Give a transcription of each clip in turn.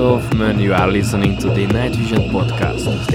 Hello, it's You are listening to the Night Vision podcast.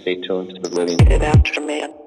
Stay tuned to the Brilliant. Get after man.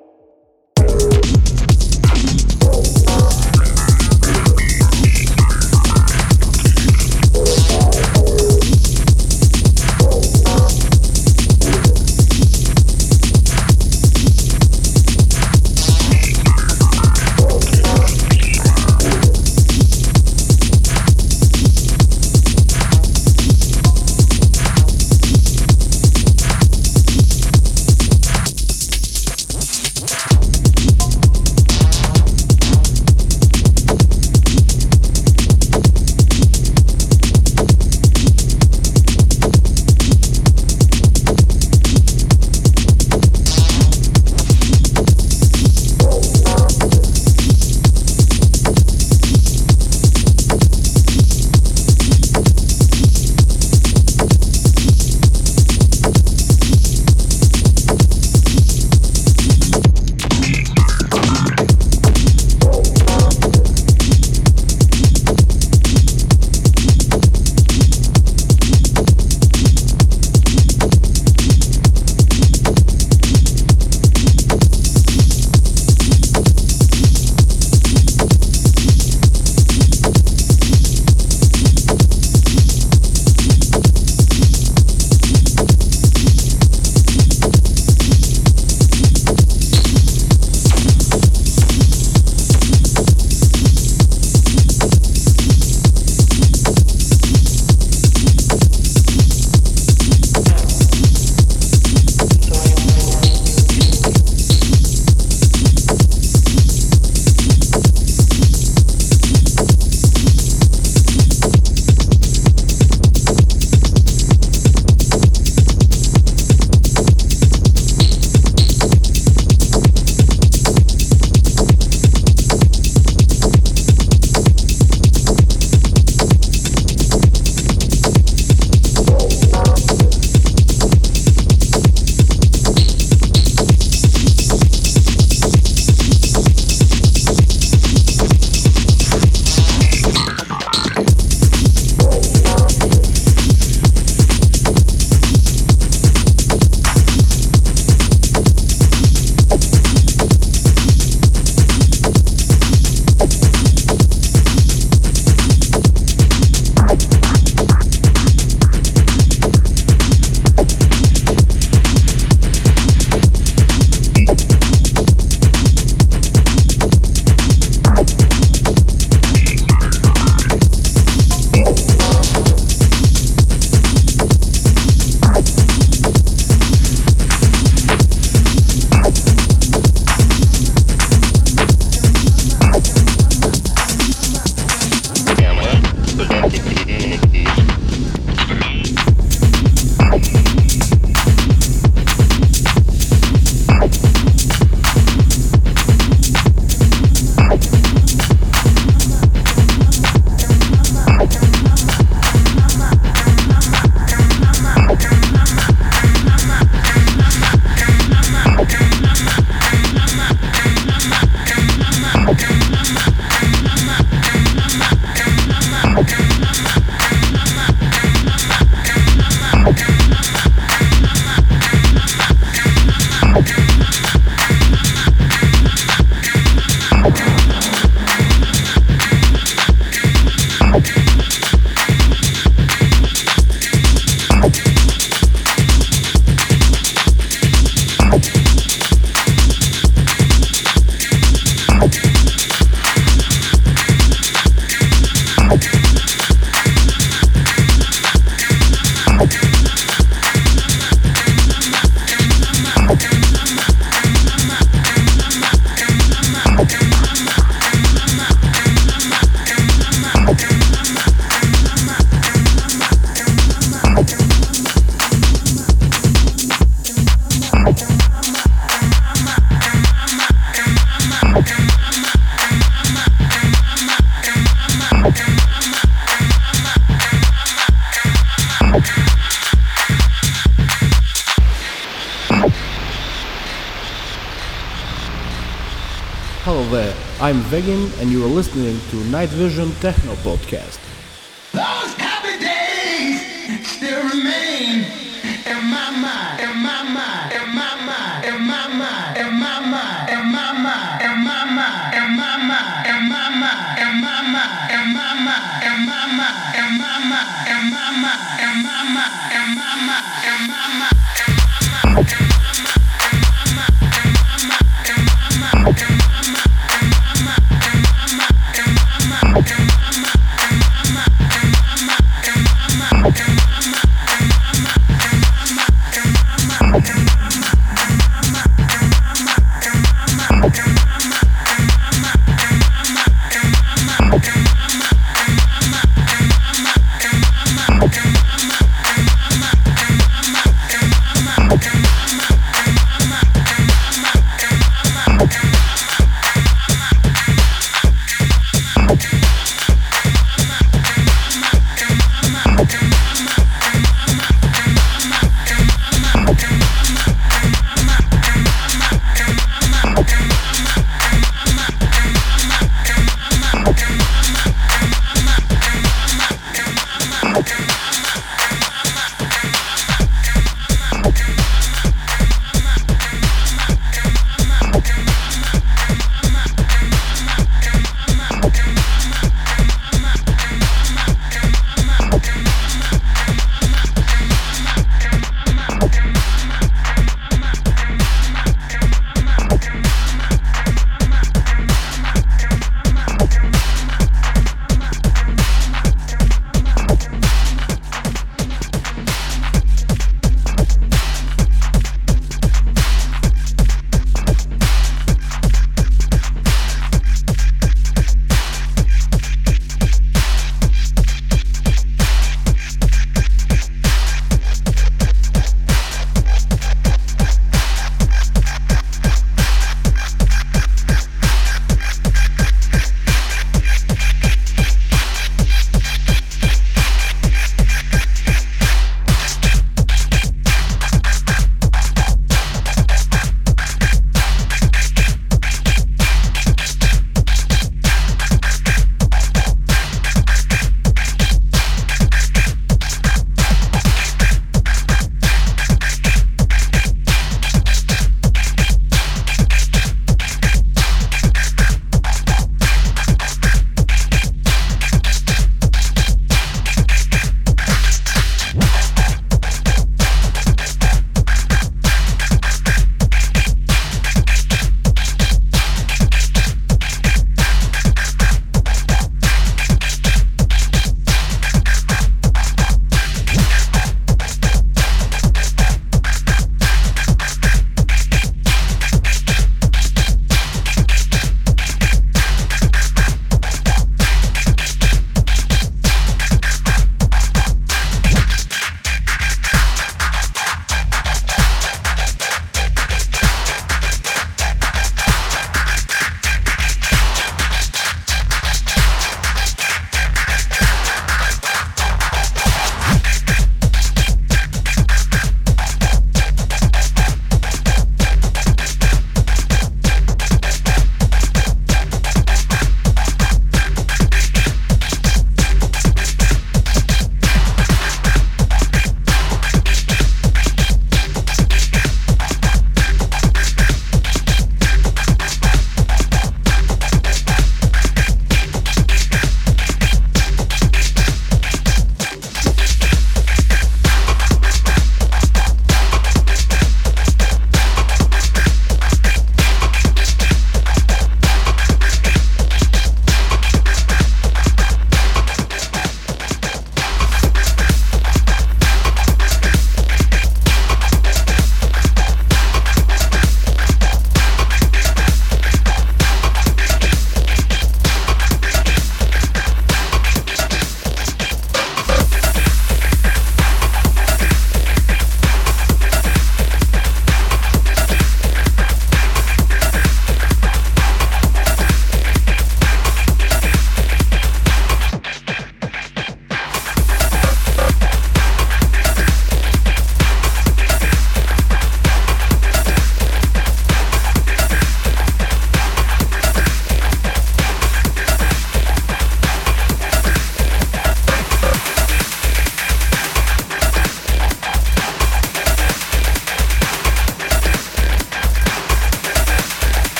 Vegin and you are listening to Night Vision Techno Podcast.